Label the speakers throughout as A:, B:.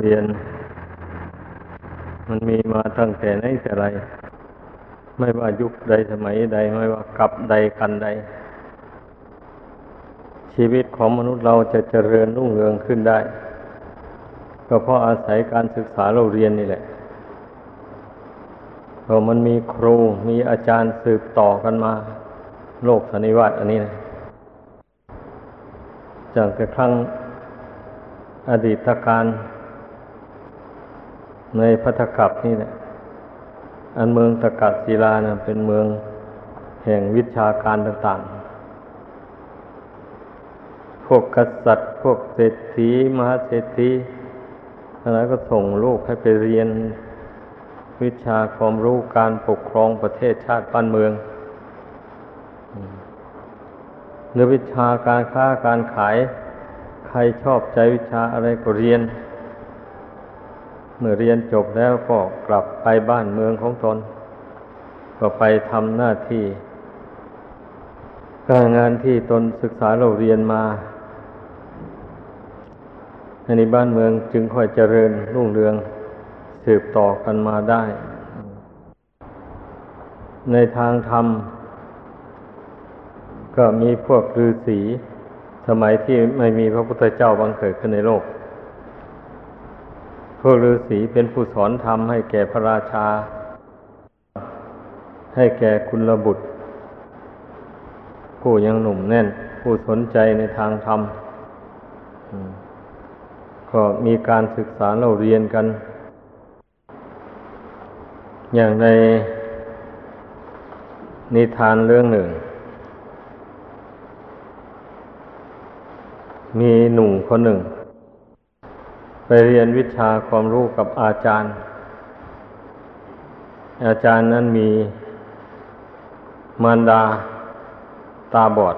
A: เรียน มันมีมาตั้งแต่ไหนแต่ไร ไม่ว่ายุคใดสมัยใด ไม่ว่ากับใดกันใด ชีวิตของมนุษย์เราจะเจริญรุ่งเรืองขึ้นได้ ก็เพราะอาศัยการศึกษาเราเรียนนี่แหละเพราะมันมีครูมีอาจารย์สืบต่อกันมา โลกสันนิวัตอันนี้นะจากแต่ครั้งอดีตการ ในพัทกับนี่แหละอันเมืองตะกัดศิลานะเป็นเมืองแห่งวิชาการต่างๆ พวกกษัตริย์ พวกเศรษฐีมหาเศรษฐีอะไรก็ส่งลูกให้ไปเรียน วิชาความรู้การปกครองประเทศชาติบ้านเมืองหรือวิชาการค้าการขาย ใครชอบใจวิชาอะไรก็เรียน เมื่อเรียนจบแล้วก็กลับไปบ้านเมืองของตน ก็ไปทำหน้าที่ การงานที่ตนศึกษาเราเรียนมาในบ้านเมืองจึงค่อยเจริญรุ่งเรืองสืบต่อกันมาได้ ในทางธรรม ก็มีพวกฤาษีสมัยที่ไม่มีพระพุทธเจ้าบังเกิดขึ้นในโลก พวกฤาษีเป็นผู้สอนธรรมให้แก่พระราชา ให้แก่คุณระบุตร ผู้ยังหนุ่มแน่น ผู้สนใจในทางธรรม ก็มีการศึกษาเราเรียนกัน อย่างในนิทานเรื่องหนึ่ง มีหนุ่มคนหนึ่ง ไปเรียนวิชาความรู้กับอาจารย์ อาจารย์นั้นมีมารดาตาบอด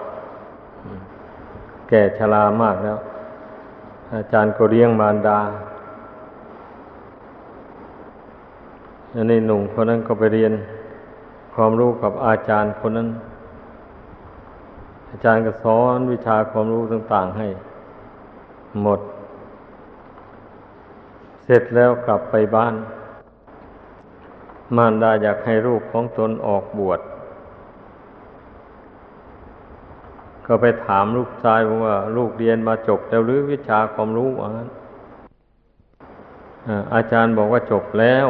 A: แก่ชรามากแล้ว อาจารย์ก็เลี้ยงมารดาอันนี้หนุ่มคนนั้นก็ไปเรียนความรู้กับอาจารย์คนนั้น อาจารย์ก็สอนวิชาความรู้ต่าง ๆ ให้ หมด ร็จแล้วกลับไปบ้าน มารดาอยากให้ลูกของตนออกบวช ก็ไปถามลูกชายว่า ลูกเรียนมาจบแล้วหรือวิชาความรู้อ่าอาจารย์บอกว่าจบแล้ว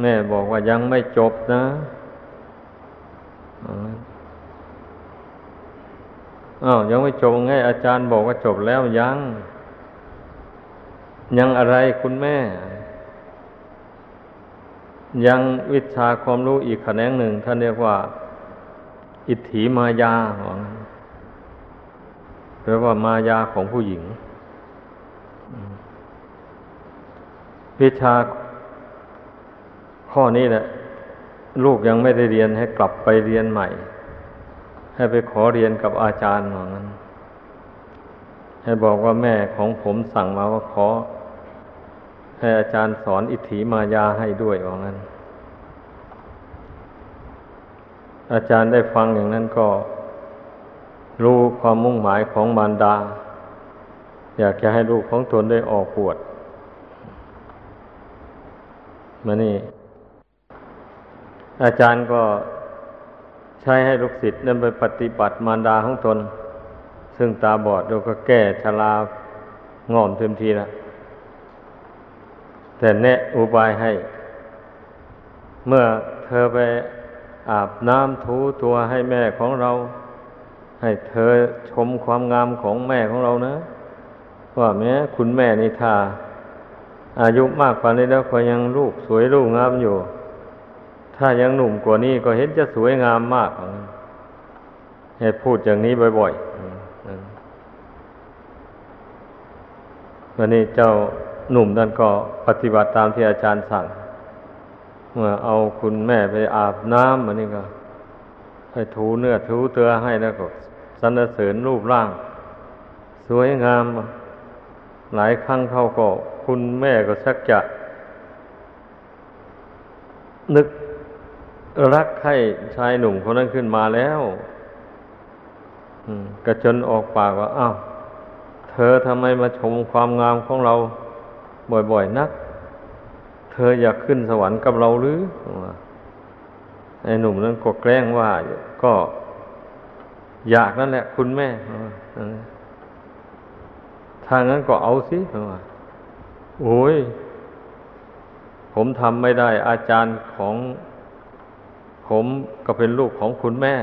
A: แม่บอกว่ายังไม่จบนะอ้าวยังไม่จบไงอาจารย์บอกว่าจบแล้วยัง ยังอะไรคุณแม่ ยังวิชาความรู้อีกแขนงหนึ่งท่านเรียกว่า อิทธิมายาหรือว่ามายาของผู้หญิง วิชาข้อนี้แหละลูกยังไม่ได้เรียนให้กลับไปเรียนใหม่ ให้ไปขอเรียนกับอาจารย์เหมือนกันให้บอกว่าแม่ของผมสั่งมาว่าขอ ให้อาจารย์สอนอิทธิมายาให้ด้วยว่างั้น อาจารย์ได้ฟังอย่างนั้นก็ รู้ความมุ่งหมายของมารดา อยากจะให้ลูกของตนได้ออกปวดมานี่ อาจารย์ก็ใช้ให้ลูกศิษย์นั้นไปปฏิบัติมารดาของตน ซึ่งตาบอดแล้วก็แก้ชรางอมเต็มทีและ แต่แนะอุบายให้ เมื่อเธอไปอาบน้ำถูตัวให้แม่ของเรา ให้เธอชมความงามของแม่ของเรานะ ว่าแม้คุณแม่นี่ท่าอายุมากกว่านี้แล้วก็ยังลูกสวยลูกงามอยู่ ถ้ายังหนุ่มกว่านี้ก็เห็นจะสวยงามมากให้พูดอย่างนี้บ่อยๆวันนี้เจ้า หนุ่มนั่นก็ปฏิบัติตามที่อาจารย์สั่ง เมื่อเอาคุณแม่ไปอาบน้ำมันนี่ก็ให้ถูเนื้อถูเตือให้แล้วก็สรรเสริญรูปร่าง สวยงาม หลายครั้งเขาก็ คุณแม่ก็ชักจะ นึกรักให้ชายหนุ่มคนนั้นขึ้นมาแล้วกระจนออกปากว่า อ้าว เธอทำไมมาชมความงามของเรา บ่อยๆนัก เธออยากขึ้นสวรรค์กับเราหรือไอ้หนุ่มนั้นก็แกล้งว่าก็อยากนั่นแหละ คุณแม่ถ้างั้นก็เอาสิโอ้ย ผมทำไม่ได้ อาจารย์ของผมก็เป็นลูกของคุณแม่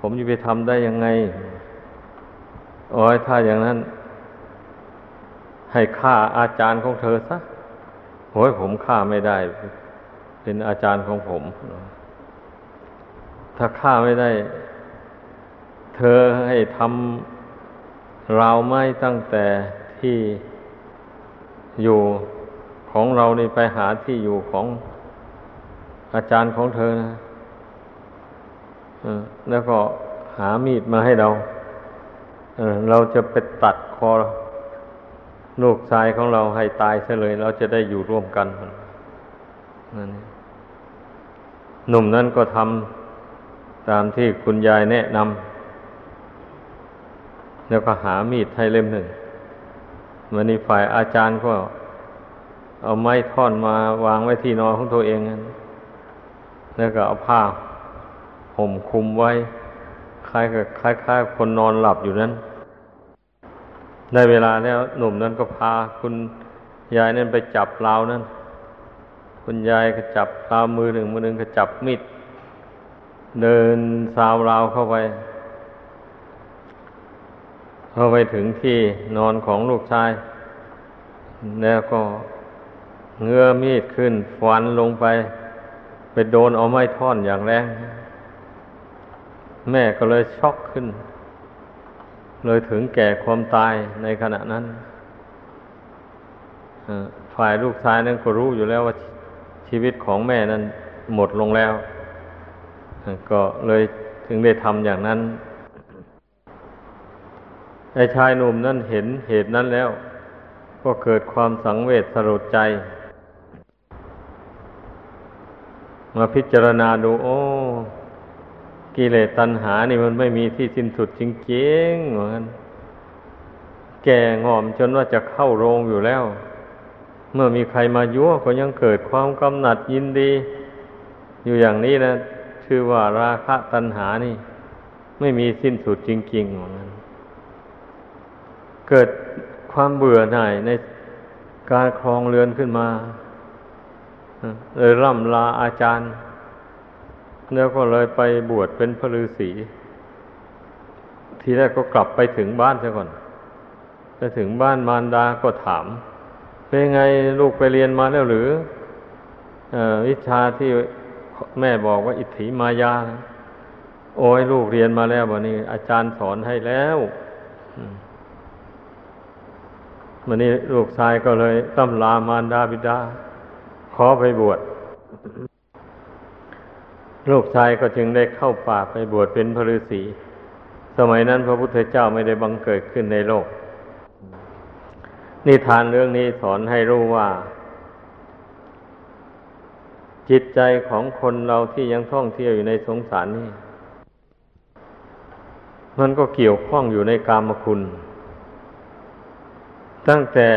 A: ผมจะไปทำได้ยังไงโอ้ยถ้าอย่างนั้น ให้ฆ่าอาจารย์ของเธอซะโอ้ยผมฆ่าไม่ได้ เป็นอาจารย์ของผม ถ้าฆ่าไม่ได้ เธอให้ทำราวไม้ตั้งแต่ที่อยู่ของเรานี่ไปหาที่อยู่ของอาจารย์ของเธอนะแล้วก็หามีดมาให้เรา เราจะไปตัดคอ ลูกชายของเราให้ตายเสียเลยเราจะได้อยู่ร่วมกันนั่นหนุ่มนั้นก็ทำตามที่คุณยายแนะนำแล้วก็หามีดให้เล่มหนึ่งมันนี่ฝ่ายอาจารย์ก็เอาไม้ท่อนมาวางไว้ที่นอนของตัวเอง แล้วก็เอาผ้าห่มคุมไว้ คล้ายกับคล้ายๆคนนอนหลับอยู่นั้น ได้เวลาแล้วหนุ่มนั้นก็พาคุณยายนั้นไปจับราวนั้น คุณยายก็จับราวมือหนึ่งมือหนึ่งก็จับมิดเดินสาวราวเข้าไป เข้าไปถึงที่นอนของลูกชาย แล้วก็เงื้อมีดขึ้นฟันลงไป ไปโดนเอาไม้ท่อนอย่างแรง แม่ก็เลยช็อกขึ้น เลยถึงแก่ความตายในขณะนั้นฝ่ายลูกชายนั้นก็รู้อยู่แล้วว่าชีวิตของแม่นั้นหมดลงแล้ว ก็เลยถึงได้ทำอย่างนั้นไอ้ชายหนุ่มนั้นเห็นเหตุนั้นแล้ว ก็เกิดความสังเวชสลดใจ มาพิจารณาดูโอ้ กิเลสตัณหานี่มันไม่มีที่สิ้นสุดจริงๆเหมือนแก่งอมจนว่าจะเข้าโรงอยู่แล้ว เมื่อมีใครมายั่วก็ยังเกิดความกำหนัดยินดี อยู่อย่างนี้นะชื่อว่าราคะตัณหานี่ ไม่มีสิ้นสุดจริงๆเหมือนกันเกิดความเบื่อหน่ายในการครองเรือนขึ้นมาเลยร่ำลาอาจารย์ แล้วก็เลยไปบวชเป็นพระฤาษี ทีแรกก็กลับไปถึงบ้านซะก่อนไปถึงบ้านมารดาก็ถาม เป็นไงลูกไปเรียนมาแล้วหรืออวิชาที่แม่บอกว่าอิทธิมายา โอ้ยลูกเรียนมาแล้ววันนี้ อาจารย์สอนให้แล้ววันนี้ลูกชายก็เลยตั้มลามารดาบิดา ขอไปบวช ลูกชายก็จึงได้เข้าป่าไปบวชเป็นพระฤาษีสมัยนั้นพระพุทธเจ้าไม่ได้บังเกิดขึ้นในโลก นิทานเรื่องนี้สอนให้รู้ว่า จิตใจของคนเราที่ยังท่องเที่ยวอยู่ในสงสารนี่มันก็เกี่ยวข้องอยู่ในกามคุณ ตั้งแต่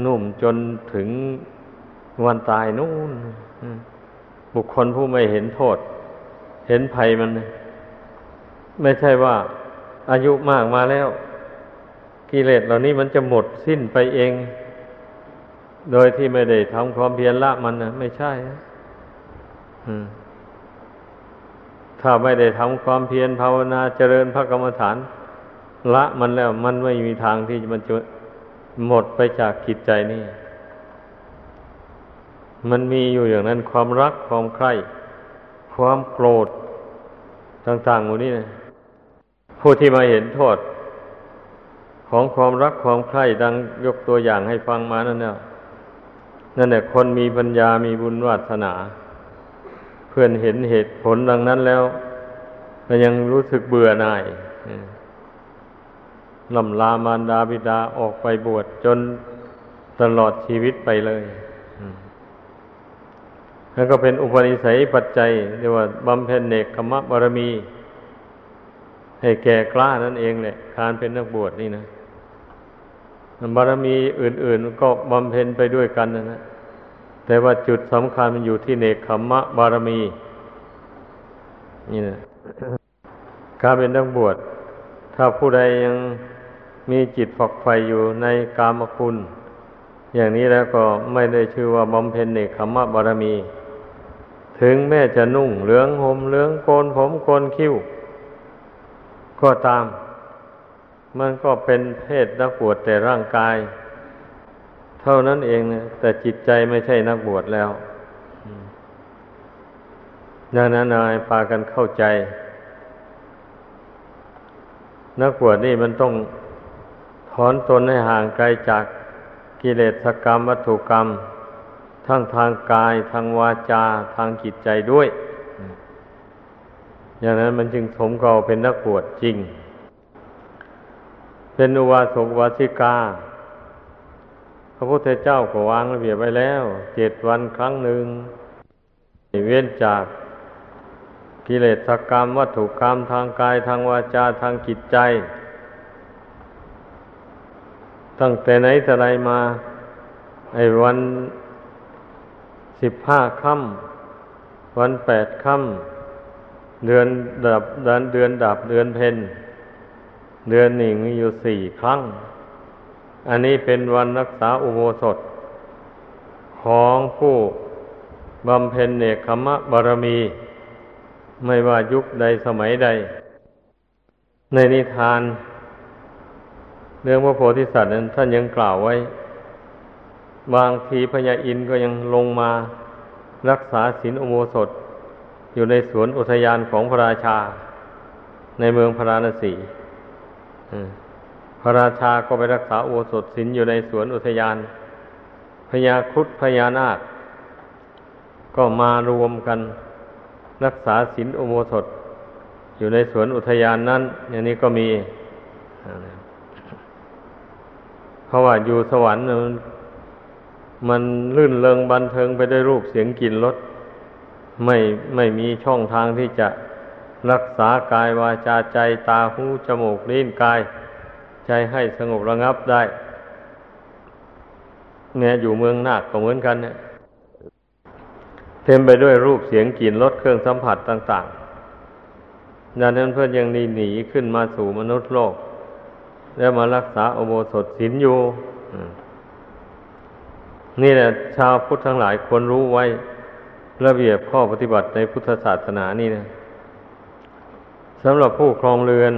A: หนุ่มจนถึงวันตายนู่น บุคคลผู้ไม่เห็นโทษ เห็นภัยมัน ไม่ใช่ว่าอายุมากมาแล้ว กิเลสเหล่านี้มันจะหมดสิ้นไปเอง โดยที่ไม่ได้ทำความเพียรละมันนะไม่ใช่ถ้าไม่ได้ทำความเพียรภาวนาเจริญพระกรรมฐาน ละมันแล้วมันไม่มีทางที่มันจะหมดไปจากจิตใจนี่ มันมีอยู่อย่างนั้นความรักความใคร่ความโกรธต่างๆหมดนี้นะผู้ที่มาเห็นโทษ ของความรักความใคร่ดังยกตัวอย่างให้ฟังมานั่นเนี่ยนั่นแหละคนมีปัญญามีบุญวาสนา เพื่อนเห็นเหตุผลดังนั้นแล้วก็ยังรู้สึกเบื่อหน่ายลำลามารดาบิดาออกไปบวชจนตลอดชีวิตไปเลย แล้วก็เป็นอุปนิสัยปัจจัยเรียกว่าบำเพ็ญเนกขมะบารมี ให้แก่กล้านั่นเองแหละการเป็นนักบวชนี่นะบารมีอื่น ๆ ก็บำเพ็ญไปด้วยกันนะนะแต่ว่าจุดสำคัญมันอยู่ที่เนคขมมะบารมี นี่นะการเป็นนักบวช ถ้าผู้ใดยังมีจิตฝักใฝ่อยู่ในกามคุณ อย่างนี้แล้วก็ไม่ได้ชื่อว่าบำเพ็ญเนคขมะบารมี ถึงแม้จะนุ่งเหลืองห่มเหลืองโกนผมโกนคิ้ว ก็ตาม มันก็เป็นเพศนักบวชแต่ร่างกาย เท่านั้นเองนะแต่จิตใจไม่ใช่นักบวชแล้วดังนั้นนายพากันเข้าใจ นักบวชนี่มันต้องถอนตนให้ห่างไกลจากกิเลสกรรมวัตถุกรรม ทั้งทางกายทางวาจาทางจิตใจด้วย อย่างนั้นมันจึงสมเก่าเป็นนักบวชจริง เป็นอุวาสกวาสิกา พระพุทธเจ้าก็วางระเบียบไว้แล้ว เจ็ดวันครั้งหนึ่งเว้นจากกิเลสกรรมวัตถุกรรมทางกายทางวาจาทางจิตใจ ตั้งแต่ไหนแต่ไรมา ไอ้วัน สิบห้าค่ำวันแปดค่ำเดือนดับเดือนเดือนดับเดือนเพนเดือนหนึ่งมีอยู่สี่ครั้ง อันนี้เป็นวันรักษาอุโบสถ ของผู้บำเพ็ญเนคขมะบารมี ไม่ว่ายุคใดสมัยใด ในนิทาน เรื่องพระโพธิสัตว์นั้นท่านยังกล่าวไว้ บางทีพญาอินก็ยังลงมารักษาศีลอโมสถ อยู่ในสวนอุทยานของพระราชา ในเมืองพระราณสีพระราชาก็ไปรักษาโอสถศีลอยู่ในสวนอุทยาน พญาครุฑพญานาค ก็มารวมกันรักษาศีลอุโบสถ อยู่ในสวนอุทยานนั้น อย่างนี้ก็มีเพราะว่าอยู่สวรรค์ มันลื่นเริงบันเทิงไปด้วยรูปเสียงกลิ่นรสไม่ไม่มีช่องทางที่จะรักษากายวาจาใจตาหูจมูกลิ้นกาย ใจให้สงบระงับได้เนี่ยอยู่เมืองนาคก็เหมือนกันเนี่ยเต็มไปด้วยรูปเสียงกลิ่นรสเครื่องสัมผัสต่างๆดังนั้นเพื่อนยังหนีหนีขึ้นมาสู่มนุษย์โลก แล้วมารักษาอโบสถศีลอยู่ นี่แหละชาวพุทธทั้งหลายควรรู้ไว้ระเบียบข้อปฏิบัติในพุทธศาสนานี่นะสำหรับผู้ครองเรือน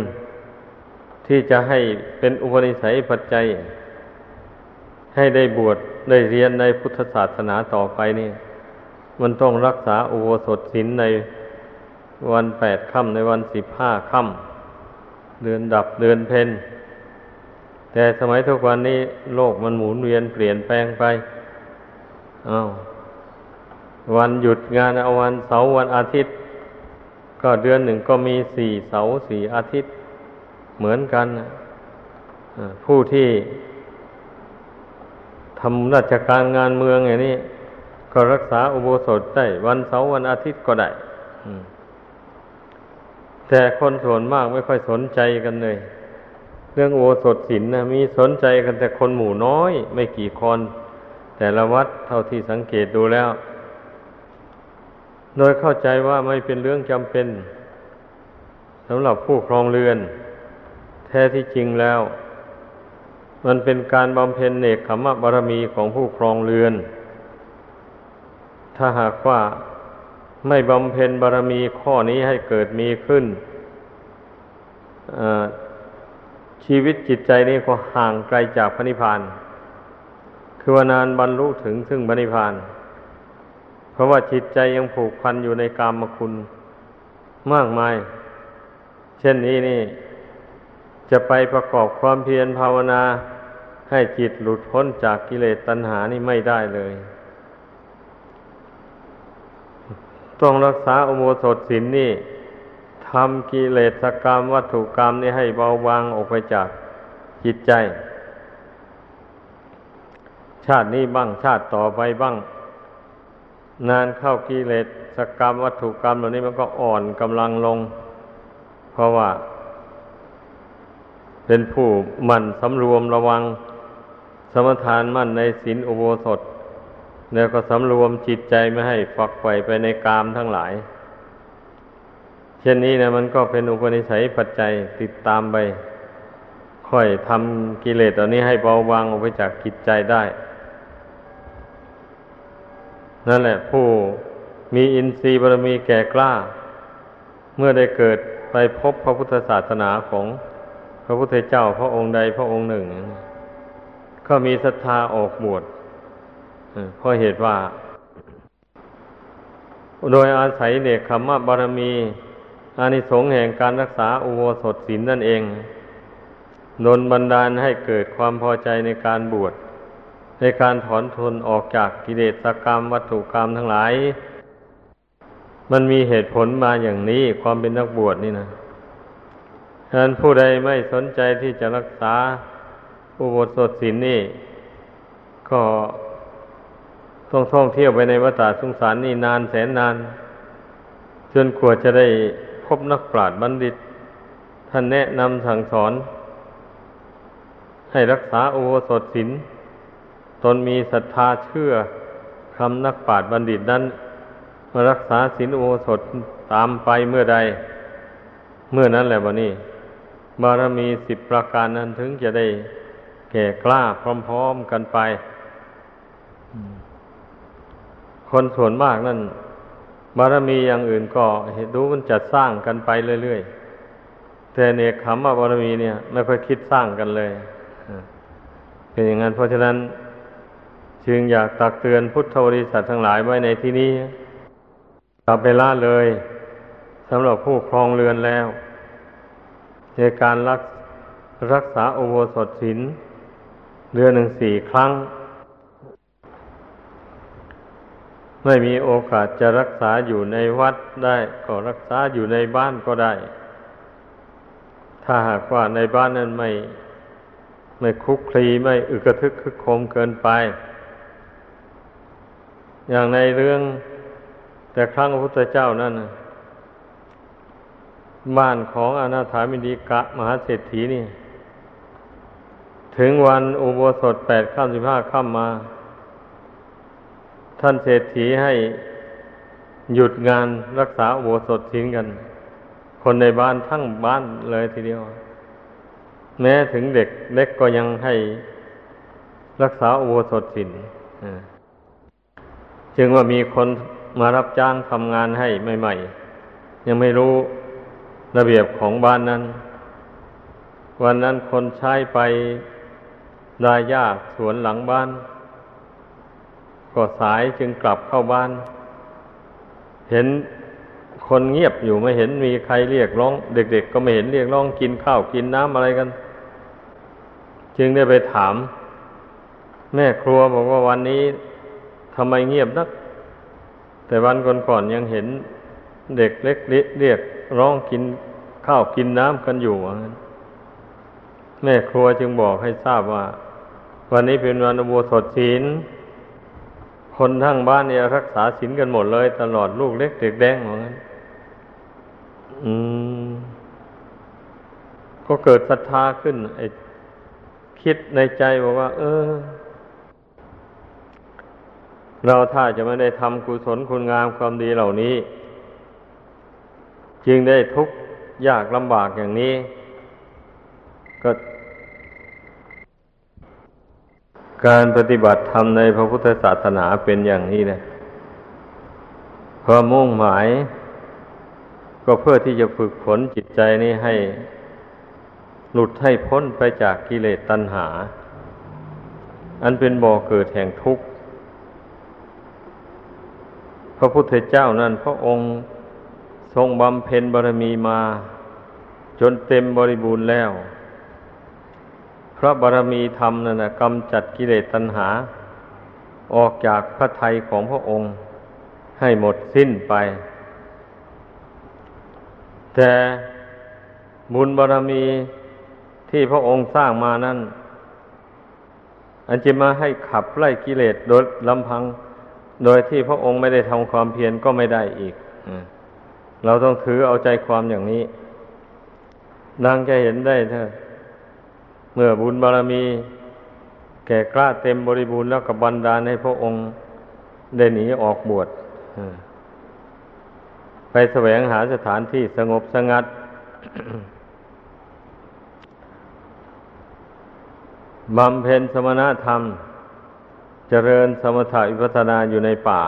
A: ที่จะให้เป็นอุปนิสัยปัจจัย ให้ได้บวชได้เรียนในพุทธศาสนาต่อไปนี่ มันต้องรักษาอุโบสถศีลในวันแปดค่ำในวันสิบห้าค่ำเดือนดับเดือนเพนแต่สมัยทุกวันนี้โลกมันหมุนเวียนเปลี่ยนแปลงไป อาวันหยุดงานเอาวันเสาร์วันอาทิตย์ ก็เดือนหนึ่งก็มีสี่เสาร์สี่อาทิตย์ เหมือนกันผู้ที่ทำราชการงานเมืองอย่างนี้ก็รักษาอุโบสถได้วันเสาร์วันอาทิตย์ก็ได้แต่คนส่วนมากไม่ค่อยสนใจกันเลย เรื่องอุโบสถศีลนะมีสนใจกันแต่คนหมู่น้อย ไม่กี่คน แต่ละวัดเท่าที่สังเกตดูแล้ว โดยเข้าใจว่าไม่เป็นเรื่องจำเป็นสำหรับผู้ครองเรือน แท้ที่จริงแล้ว มันเป็นการบำเพ็ญเนกขมบารมีของผู้ครองเรือน ถ้าหากว่าไม่บำเพ็ญบารมีข้อนี้ให้เกิดมีขึ้น ชีวิตจิตใจนี้ก็ห่างไกลจากพระนิพพาน คือว่านานบรรลุถึงซึ่งพระนิพาน เพราะว่าจิตใจยังผูกพันอยู่ในกามคุณมากมาย เช่นนี้นี่ จะไปประกอบความเพียรภาวนาให้จิตหลุดพ้นจากกิเลสตัณหานี่ไม่ได้เลย ต้องรักษาอโมสถศีลนนี่ทำกิเลสกรรมวัตถุกรรมนี่ให้เบาบางออกไปจากจิตใจาตินี้บ้างชาติต่อไปบ้าง นานเข้ากิเลสสกรรมวัตถุกรรมเหล่านี้มันก็อ่อนกำลังลง เพราะว่า เป็นผู้มั่นสำรวมระวัง สมทานมั่นในศีลอุโบสถ แล้วก็สำรวมจิตใจไม่ให้ฝักใฝ่ไปในกามทั้งหลาย เช่นนี้นะมันก็เป็นอุปนิสัยปัจจัยติดตามไปค่อยทำกิเลสตัวนี้ให้เบาบางออกไปจากจิตใจได้ นั่นแหละ ผู้มีอินทรีย์บารมีแก่กล้า เมื่อได้เกิดไปพบพระพุทธศาสนาของพระพุทธเจ้าพระองค์ใดพระองค์หนึ่ง ก็มีศรัทธาออกบวชเพราะเหตุว่า โดยอาศัยเนคขมบารมีอานิสงส์แห่งการรักษาอุโบสถศีลนั่นเองนนบันดาลให้เกิดความพอใจในการบวช ในการถอนทนออกจากกิเลสกรรมวัตถุกรรมทั้งหลาย มันมีเหตุผลมาอย่างนี้ความเป็นนักบวชนี่นะฉะนั้นผู้ใดไม่สนใจที่จะรักษาอุโบสถศีลนี่ ก็ต้องท่องเที่ยวไปในวัฏสงสารนี่นานแสนนาน จนกว่าจะได้พบนักปราชญ์บัณฑิต ท่านแนะนำสั่งสอน ให้รักษาอุโบสถศีล ตนมีศรัทธาเชื่อคำนักปราชญ์บัณฑิตนั้นมารักษาศีลอุโบสถตามไปเมื่อใด เมื่อนั้นแหละวันนี้ บารมีสิบประการนั้นถึงจะได้แก่กล้าพร้อมๆกันไป คนส่วนมากนั่น บารมีอย่างอื่นก็เห็นดูมันจะสร้างกันไปเรื่อยๆ แต่เนคขมบารมีเนี่ย ไม่ค่อยคิดสร้างกันเลย เป็นอย่างนั้นเพราะฉะนั้น จึงอยากตักเตือนพุทธบริษัททั้งหลายไว้ในที่นี้กลับไปละเลยสำหรับผู้ครองเรือนแล้วในการรักรักษาโอโวสถศีลเดือนหนึ่งสี่ครั้ง ไม่มีโอกาสจะรักษาอยู่ในวัดได้ก็รักษาอยู่ในบ้านก็ได้ ถ้าหากว่าในบ้านนั้นไม่ ไม่คุกคลีไม่อึกระทึกคึกโคมเกินไป อย่างในเรื่องแต่ครั้งพระพุทธเจ้านั่นบ้านของอนาถามิดีกะ มหาเศรษฐีนี่ ถึงวันอุโบสถแปดข้ามสิบห้าข้ามมา ท่านเศรษฐีให้หยุดงานรักษาอุโบสถทิ้งกัน คนในบ้านทั้งบ้านเลยทีเดียว แม้ถึงเด็กเล็กก็ยังให้รักษาอุโบสถศีล จึงว่ามีคนมารับจ้างทำงานให้ใหม่ๆ ยังไม่รู้ระเบียบของบ้านนั้น วันนั้นคนใช้ไปดายากสวนหลังบ้าน ก็สายจึงกลับเข้าบ้าน เห็นคนเงียบอยู่ไม่เห็นมีใครเรียกร้อง เด็ก ๆ ก็ไม่เห็นเรียกร้องกินข้าวกินน้ำอะไรกัน จึงได้ไปถาม แม่ครัวบอกว่าวันนี้ ทำไมเงียบนัก แต่วันก่อนๆยังเห็นเด็กเล็กเรียกร้องกินข้าวกินน้ำกันอยู่แม่ครัวจึงบอกให้ทราบว่า วันนี้เป็นวันอุโบสถศีลคนทั้งบ้านเนี่ยรักษาศีลกันหมดเลย ตลอดลูกเล็กเด็กแดงเหมือนกันอืม ก็เกิดศรัทธาขึ้นไอ้คิดในใจบอกว่า เออ เราถ้าจะไม่ได้ทำกุศลคุณงามความดีเหล่านี้ จึงได้ทุกข์ยากลำบากอย่างนี้ ก็การปฏิบัติธรรมในพระพุทธศาสนาเป็นอย่างนี้นะความมุ่งหมาย ก็เพื่อที่จะฝึกฝนจิตใจนี้ให้ หลุดให้พ้นไปจากกิเลสตัณหา อันเป็นบ่อเกิดแห่งทุกข์ พระพุทธเจ้านั้นพระองค์ทรงบำเพ็ญบารมีมา จนเต็มบริบูรณ์แล้ว พระบารมีธรรมนั่นนะกำจัดกิเลสตัณหา ออกจากพระทัยของพระองค์ให้หมดสิ้นไป แต่บุญบารมีที่พระองค์สร้างมานั้น อันจะมาให้ขับไล่กิเลสโดยลำพัง โดยที่พระองค์ไม่ได้ทำความเพียรก็ไม่ได้อีกเราต้องถือเอาใจความอย่างนี้ ดังจะเห็นได้เถอะเมื่อบุญบารมี แก่กล้าเต็มบริบูรณ์แล้วกับบันดาลให้พระองค์ได้หนีออกบวชไปแสวงหาสถานที่สงบสงัด บำเพ็ญสมณธรรม เจริญสมถะวิปัสนาอยู่ในป่า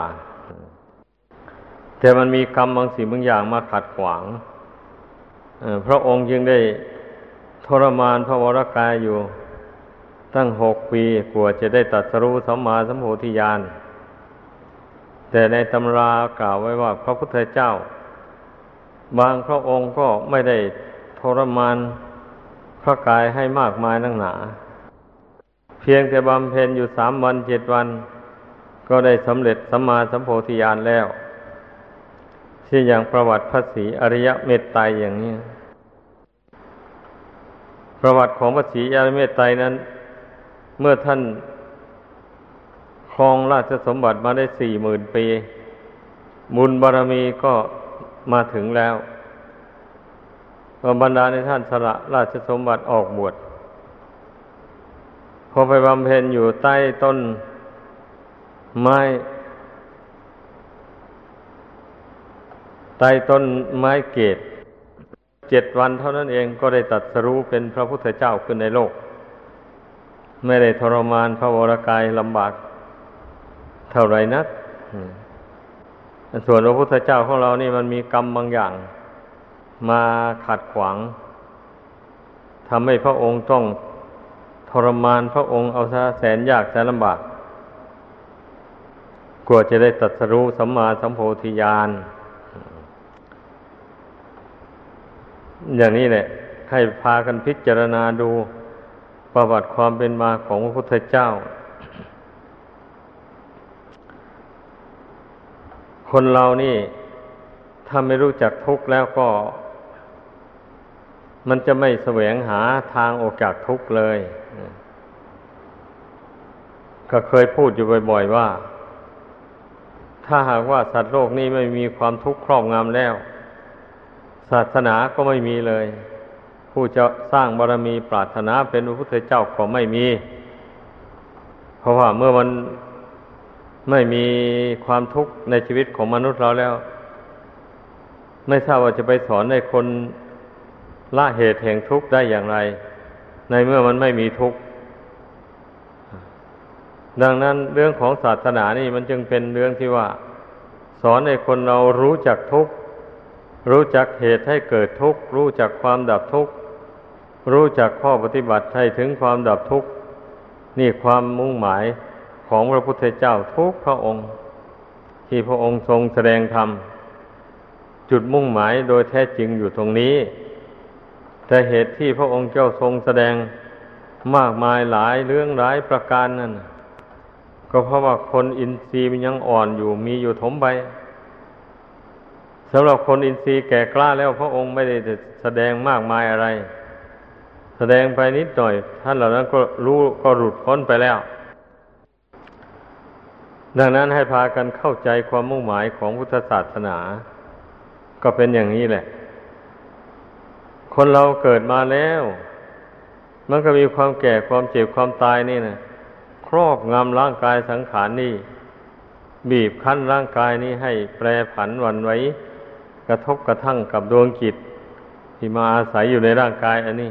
A: แต่มันมีกรรมบางสิ่งบางอย่างมาขัดขวางพระองค์จึงได้ทรมานพระวรากายอยู่ ตั้งหกปีกว่าจะได้ตัดสรู้สัมมาสัมโพธิญาณ แต่ในตำรากล่าวไว้ว่า พระพุทธเจ้า บางพระองค์ก็ไม่ได้ทรมานพระกายให้มากมายนักหนา เพียงแต่บำเพ็ญอยู่สามวันเจ็ดวัน ก็ได้สำเร็จสัมมาสัมโพธิญาณแล้วที่นอย่างประวัติพระศรีอริยเมตไตรอย่างนี้ ประวัติของพระศรีอริยเมตไตรนั้น เมื่อท่านครองราชสมบัติมาได้สี่หมื่นปี บุญบารรมีก็มาถึงแล้วบรรดาในท่านสละราชสมบัติออกบวช พอไปบำเพ็ญอยู่ใต้ต้นไม้ ใต้ต้นไม้เกตเจ็ดวันเท่านั้นเองก็ได้ตัดสรู้เป็นพระพุทธเจ้าขึ้นในโลก ไม่ได้ทรมานพระวรกายลำบากเท่าไรนักส่วนพระพุทธเจ้าของเรานี่มันมีกรรมบางอย่าง มาขัดขวางทำให้พระองค์ต้อง ทรมานพระองค์เอาซะแสนยากแสนลำบาก กลัวจะได้ตัดสรู้สัมมาสัมโพธิญาณ อย่างนี้แหละ ให้พากันพิจารณาดูประวัติความเป็นมาของพระพุทธเจ้า คนเรานี่ถ้าไม่รู้จักทุกข์แล้วก็ มันจะไม่แสวงหาทางออกจากทุกข์เลย ก็เคยพูดอยู่บ่อย ๆ ว่า ถ้าหากว่าสัตว์โลกนี้ไม่มีความทุกข์ครอบงำแล้ว ศาสนาก็ไม่มีเลย ผู้จะสร้างบารมีปรารถนาเป็นพระพุทธเจ้าก็ไม่มี เพราะว่าเมื่อมันไม่มีความทุกข์ในชีวิตของมนุษย์เราแล้ว ไม่ทราบว่าจะไปสอนให้คน ละเหตุแห่งทุกข์ได้อย่างไร ในเมื่อมันไม่มีทุกข์ ดังนั้นเรื่องของศาสนานี่มันจึงเป็นเรื่องที่ว่า สอนให้คนเรารู้จักทุกข์ รู้จักเหตุให้เกิดทุกข์ รู้จักความดับทุกข์ รู้จักข้อปฏิบัติให้ถึงความดับทุกข์ นี่ความมุ่งหมายของพระพุทธเจ้าทุกพระองค์ ที่พระองค์ทรงแสดงธรรมจุดมุ่งหมายโดยแท้จริงอยู่ตรงนี้ แต่เหตุที่พระองค์เจ้าทรงแสดงมากมายหลายเรื่องหลายประการนั่นก็เพราะว่าคนอินทรีย์มันยังอ่อนอยู่มีอยู่ถมไปสำหรับคนอินทรีย์แก่กล้าแล้วพระองค์ไม่ได้แสดงมากมายอะไร แสดงไปนิดหน่อยท่านเหล่านั้นก็รู้ก็หลุดพ้นไปแล้ว ดังนั้นให้พากันเข้าใจความมุ่งหมายของพุทธศาสนา ก็เป็นอย่างนี้แหละ คนเราเกิดมาแล้ว มันก็มีความแก่ความเจ็บความตายนี่นะครอบงำร่างกายสังขารนี่บีบคั้นร่างกายนี้ให้แปรผันวันไว้ กระทบกระทั่งกับดวงจิต ที่มาอาศัยอยู่ในร่างกายอันนี้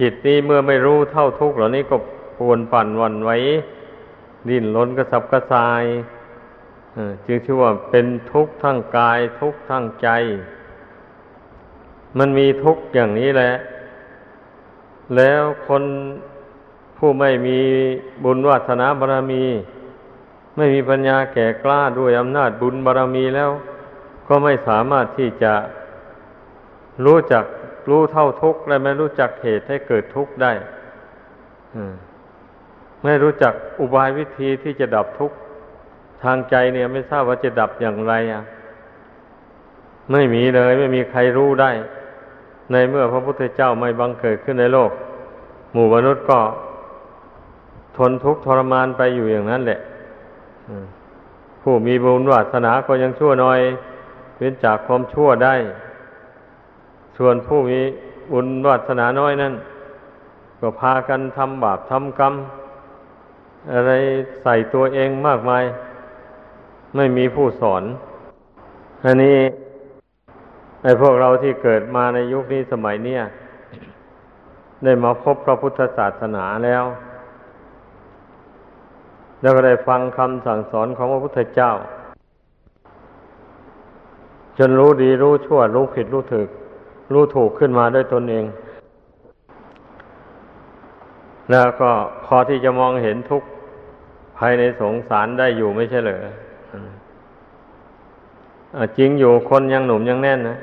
A: จิตนี้เมื่อไม่รู้เท่าทุกข์เหล่านี้ก็ปวนปั่นวันไว้ ดิ้นรนกระสับกระส่ายจึงชื่อว่าเป็นทุกข์ทั้งกายทุกข์ทั้งใจ มันมีทุกข์อย่างนี้แหละ แล้วคนผู้ไม่มีบุญวาสนาบารมี ไม่มีปัญญาแก่กล้าด้วยอำนาจบุญบารมีแล้ว ก็ไม่สามารถที่จะรู้จักรู้เท่าทุกข์และไม่รู้จักเหตุให้เกิดทุกข์ได้ไม่รู้จักอุบายวิธีที่จะดับทุกข์ทางใจเนี่ยไม่ทราบว่าจะดับอย่างไรอะ ไม่มีเลย ไม่มีใครรู้ได้ ในเมื่อพระพุทธเจ้าไม่บังเกิดขึ้นในโลก หมู่มนุษย์ก็ทนทุกข์ทรมานไปอยู่อย่างนั้นแหละผู้มีบุญวาสนาก็ยังชั่วน้อยเว้นจากความชั่วได้ ส่วนผู้มีบุญวาสนาน้อยนั้น ก็พากันทำบาปทำกรรม อะไรใส่ตัวเองมากมาย ไม่มีผู้สอน อันนี้ ไอ้พวกเราที่เกิดมาในยุคนี้สมัยเนี้ยได้มาพบพระพุทธศาสนาแล้ว แล้วก็ได้ฟังคำสั่งสอนของพระพุทธเจ้า จนรู้ดีรู้ชั่ว รู้ผิดรู้ถูกรู้ถูกขึ้นมาด้วยตนเอง แล้วก็พอที่จะมองเห็นทุกข์ภายในสงสารได้อยู่ไม่ใช่เหรอจริงอยู่คนยังหนุ่มยังแน่นนะ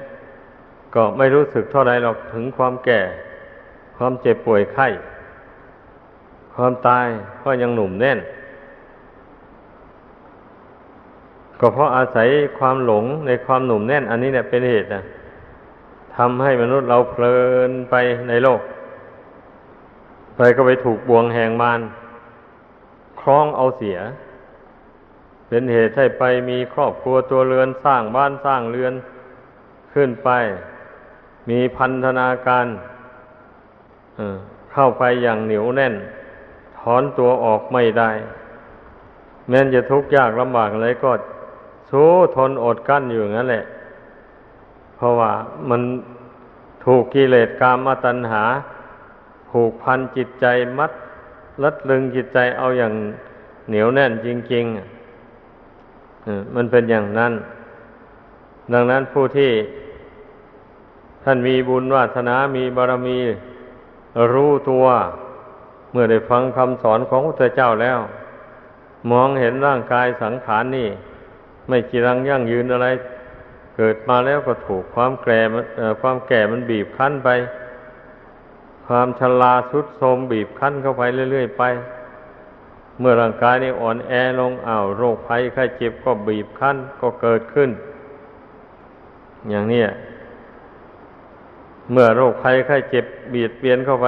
A: ก็ไม่รู้สึกเท่าไรหรอกถึงความแก่ ความเจ็บป่วยไข้ ความตายก็ยังหนุ่มแน่น ก็เพราะอาศัยความหลงในความหนุ่มแน่น อันนี้เนี่ยเป็นเหตุนะทำให้มนุษย์เราเพลินไปในโลก ไปก็ไปถูกบ่วงแห่งมารคล้องเอาเสีย เป็นเหตุให้ไปมีครอบครัวตัวเรือนสร้างบ้านสร้างเรือนขึ้นไป มีพันธนาการเข้าไปอย่างเหนียวแน่น ถอนตัวออกไม่ได้ แม้นจะทุกข์ยากลำบากอะไรก็สู้ทนอดกั้นอยู่งั้นแหละ เพราะว่ามันถูกกิเลสกามตัณหา ผูกพันจิตใจมัดลัดลึงจิตใจเอาอย่างเหนียวแน่นจริงๆมันเป็นอย่างนั้น ดังนั้นผู้ที่ ท่านมีบุญวาสนามีบารมีรู้ตัว เมื่อได้ฟังคำสอนของพระเจ้าแล้ว มองเห็นร่างกายสังขารนนี่ ไม่จีรังยั่งยืนอะไร เกิดมาแล้วก็ถูกความแก่ความแก่มันบีบคั้นไป ความชราสุดโทมบีบคั้นเข้าไปเรื่อย ๆ ไป เมื่อร่างกายนี้อ่อนแอลงอ้าวโรคภัยไข้เจ็บก็บีบคั้นก็เกิดขึ้น อย่างนี้ เมื่อโรคภัยไข้เจ็บเบียดเบียนเข้าไป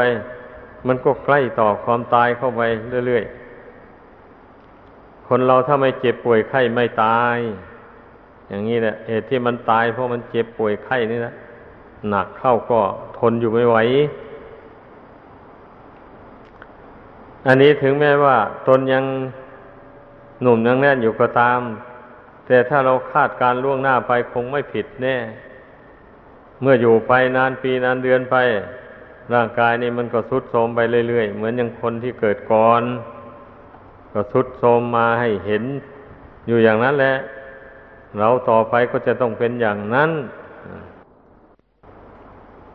A: มันก็ใกล้ต่อความตายเข้าไปเรื่อยๆ คนเราถ้าไม่เจ็บป่วยไข้ไม่ตาย อย่างนี้แหละเหตุที่มันตายเพราะมันเจ็บป่วยไข้นี่นะหนักเข้าก็ทนอยู่ไม่ไหว อันนี้ถึงแม้ว่า ตนยังหนุ่มยังแน่นอยู่ก็ตาม แต่ถ้าเราคาดการล่วงหน้าไปคงไม่ผิดแน่ เมื่ออยู่ไปนานปีนานเดือนไป ร่างกายนี่มันก็ทรุดโทรมไปเรื่อยๆ เหมือนอย่างคนที่เกิดก่อน ก็ทรุดโทรมมาให้เห็นอยู่อย่างนั้นแหละ เราต่อไปก็จะต้องเป็นอย่างนั้น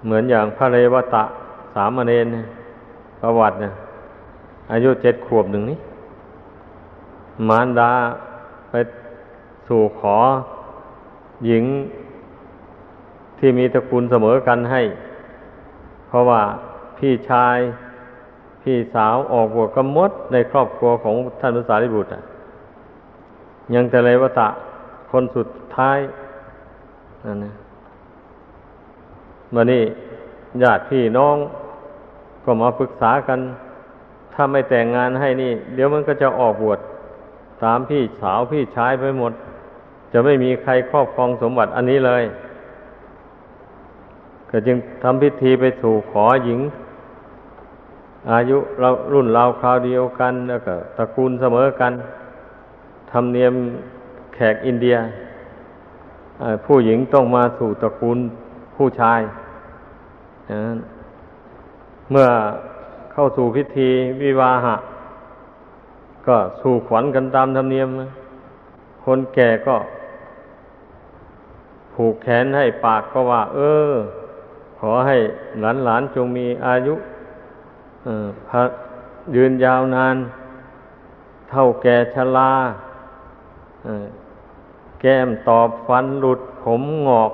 A: เหมือนอย่างพระเรวตะสามเณรประวัติเนี่ยอายุเจ็ดขวบหนึ่งนี้ มารดาไปสู่ขอหญิง ที่มีตระกูลเสมอกันให้ เพราะว่าพี่ชายพี่สาวออกบวชกมดในครอบครัวของท่านพระสารีบุตรยังแต่เลวตะคนสุดท้ายนั่นนะมานี่ญาติพี่น้องก็มาปรึกษากัน ถ้าไม่แต่งงานให้นี่ เดี๋ยวมันก็จะออกบวชตามพี่สาวพี่ชายไปหมด จะไม่มีใครครอบครองสมบัติอันนี้เลย ก็จึงทำพิธีไปสู่ขอหญิง อายุเรารุ่นเราคราวเดียวกัน แล้วก็ตระกูลเสมอกันทำเนียมแขกอินเดียผู้หญิงต้องมาสู่ตระกูลผู้ชายเมื่อเข้าสู่พิธีวิวาหะ ก็สู่ขวัญกันตามธรรมเนียม คนแก่ก็ผูกแขนให้ปากก็ว่า เออ ขอให้หลานหลานจงมีอายุพัยืนยาวนาน เท่าแก่ชราแก้มตอบฟันหลุดผมงอก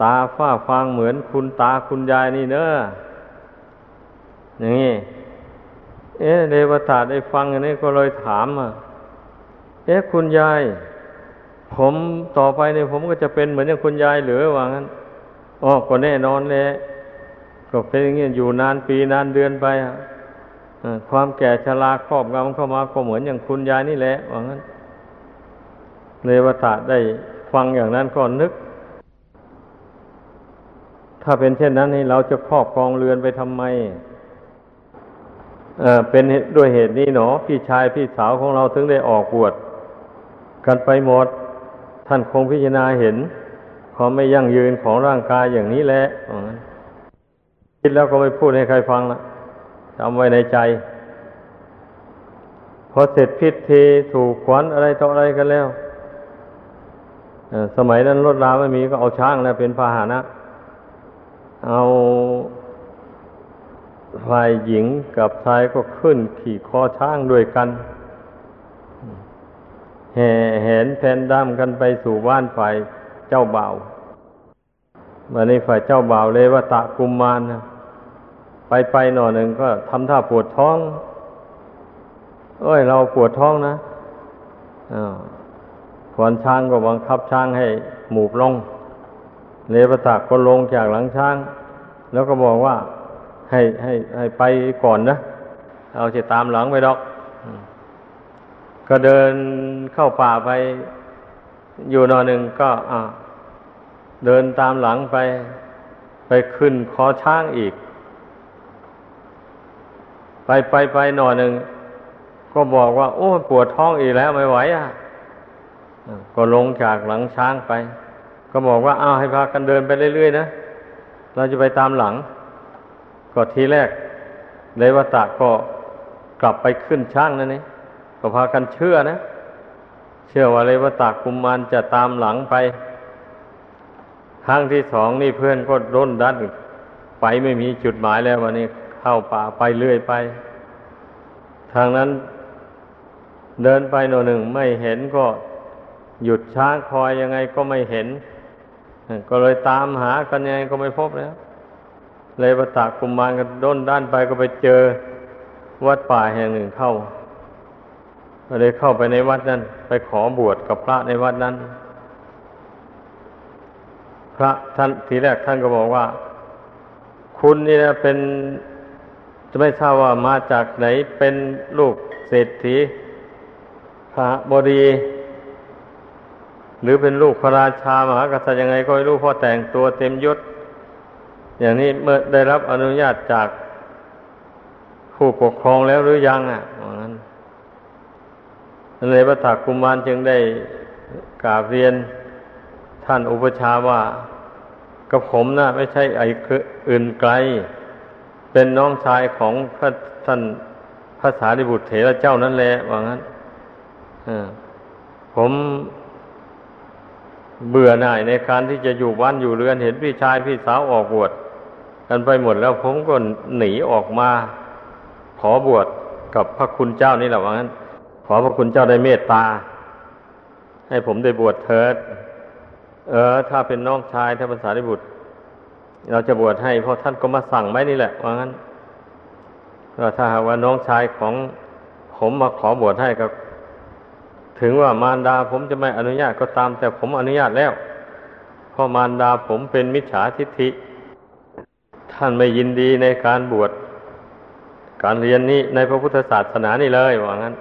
A: ตาฝ้าฟางเหมือนคุณตาคุณยายนี่เนอะอย่างนี้เอ๊ะเดวตาได้ฟังอันนี้ก็เลยถามอะเอ๊ะคุณยาย ผมต่อไปเนี่ยผมก็จะเป็นเหมือนอย่างคุณยายหรือว่างั้น อ๋อก็แน่นอนเลยก็เป็นอย่างนี้อยู่นานปีนานเดือนไปความแก่ชราครอบงำเข้ามาก็เหมือนอย่างคุณยายนี่แหละว่างั้นเลวตะได้ฟังอย่างนั้นก็นึก ถ้าเป็นเช่นนั้นนี่เราจะครอบครองเรือนไปทำไมเออเป็นด้วยเหตุนี้หนอ พี่ชายพี่สาวของเราถึงได้ออกบวชกันไปหมด ท่านคงพิจารณาเห็น ความไม่ยั่งยืนของร่างกายอย่างนี้แหละคิดแล้วก็ไม่พูดให้ใครฟังละจำไว้ในใจ พอเสร็จพิธีถูกขวัญอะไรต่ออะไรกันแล้วสมัยนั้นรถราไม่มีก็เอาช้างแล้วเป็นพาหนะ เอาฝ่ายหญิงกับชายก็ขึ้นขี่คอช้างด้วยกัน แห่แหนแผ่นดำกันไปสู่บ้านฝ่าย เจ้าบ่าววันนี้ฝ่ายเจ้าบ่าวเลยว่าตะกุมมานนะไปไปหน่อหนึ่งก็ทำท่าปวดท้อง เอ้ย เราปวดท้องนะอาขวนช้างก็บังคับช้างให้หมูบลง เลวตะก็ลงจากหลังช้าง แล้วก็บอกว่าให้ให้ให้ไปก่อนนะเอาจะตามหลังไปดอก ก็เดินเข้าป่าไปอยู่นอนหนึ่งก็อ่า เดินตามหลังไป ไปขึ้นคอช้างอีก ไปไปไปหน่อยหนึ่ง ก็บอกว่า โอ้ปวดท้องอีกแล้วไม่ไหวอะก็ลงจากหลังช้างไป ก็บอกว่าเอาให้พากันเดินไปเรื่อยๆนะเราจะไปตามหลัง ก็ทีแรกเลวตะก็กลับไปขึ้นช่างนั่นนี่ก็พากันเชื่อนะ เชื่อว่าเลวตะกุมมารจะตามหลังไป ครั้งที่สองนี่เพื่อนก็ร่นดันไปไม่มีจุดหมายแล้ววันนี้เข้าป่าไปเรื่อยไป ทางนั้นเดินไปหน่อยหนึ่งไม่เห็นก็หยุดช้างคอยยังไงก็ไม่เห็น ก็เลยตามหากันยังไงก็ไม่พบแล้ว เลยประตากุมมารกันด้นด้านไปก็ไปเจอวัดป่าแห่งหนึ่งเข้า ก็เลยเข้าไปในวัดนั้น ไปขอบวชกับพระในวัดนั้น ระท่านทีแรกท่านก็บอกว่า คุณนี่นะเป็นจะไม่ทราบว่ามาจากไหนเป็นลูกเศรษฐีพระบดี หรือเป็นลูกพระราชามหากษัตริย์ยังไงก็ไม่รู้พ่อแต่งตัวเต็มยศ อย่างนี้เมื่อได้รับอนุญาตจากผู้ปกครองแล้วหรือยังอะนั้นเลยพระถักกุมารจึงได้กราบเรียน ท่านอุปชาว่ากับผมนะไม่ใช่ไอ้คืออื่นไกล เป็นน้องชายของพระท่านพระสารีบุตรเถระเจ้านั่นแหละว่างั้นผมเบื่อหน่ายในการที่จะอยู่บ้านอยู่เรือนเห็นพี่ชายพี่สาวออกบวชกันไปหมดแล้วผมก็หนีออกมา ขอบวชกับพระคุณเจ้านี่แหละว่างั้น ขอพระคุณเจ้าได้เมตตา ให้ผมได้บวชเถิด เออ ถ้าเป็นน้องชายถ้าภาษาริบุตร เราจะบวชให้เพราะท่านก็มาสั่งไว้นี่แหละว่างั้นก็ถ้าหากว่าน้องชายของผมมาขอบวชให้ก็ ถึงว่ามารดาผมจะไม่อนุญาตก็ตาม แต่ผมอนุญาตแล้วเพราะมารดาผมเป็นมิจฉาทิฏฐิ ท่านไม่ยินดีในการบวชการเรียนนี้ในพระพุทธศาสนานี่เลยว่างั้น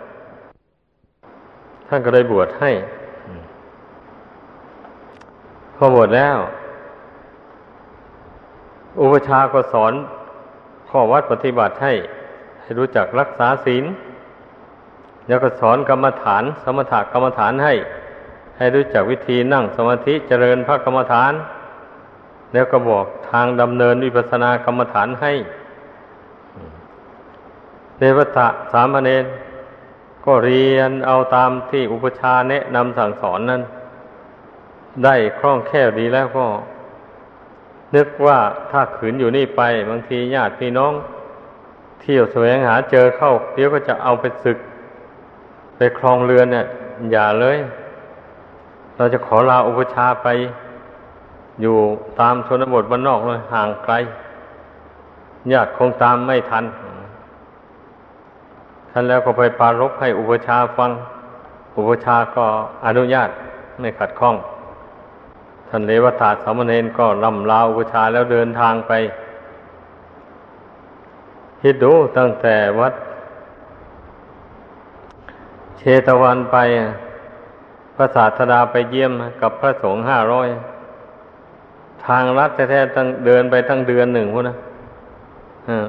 A: ท่านก็เลยบวชให้ พอบวชแล้ว อุปชาก็สอนข้อวัดปฏิบัติให้ ให้รู้จักรักษาศีล แล้วก็สอนกรรมฐาน สมถกรรมฐานให้ ให้รู้จักวิธีนั่งสมาธิเจริญพระกรรมฐาน แล้วก็บอกทางดำเนินวิปัสสนากรรมฐานให้เทวตะสามเณรก็เรียนเอาตามที่อุปชาแนะนำสั่งสอนนั้น ได้คล่องแคล่วดีแล้วก็ นึกว่าถ้าขืนอยู่นี่ไป บางทีญาติพี่น้อง เที่ยวแสวงหาเจอเข้าเดี๋ยวก็จะเอาไปศึก ไปครองเรือนเนี่ย อย่าเลย เราจะขอลาอุปชาไป อยู่ตามชนบทบ้านนอกเลยห่างไกลญาติคงตามไม่ทันท่านแล้วก็ไปปารบให้อุปชาฟัง อุปชาก็อนุญาตไม่ขัดข้อง ท่านเลวตาสามเณรก็ลำลาอุปชาแล้วเดินทางไปคิดดูตั้งแต่วัด เชตวันไป พระศาสดาไปเยี่ยมกับพระสงฆ์ห้าร้อยทางลัดแท้ๆตั้งเดินไปทั้งเดือนหนึ่งพวกนะ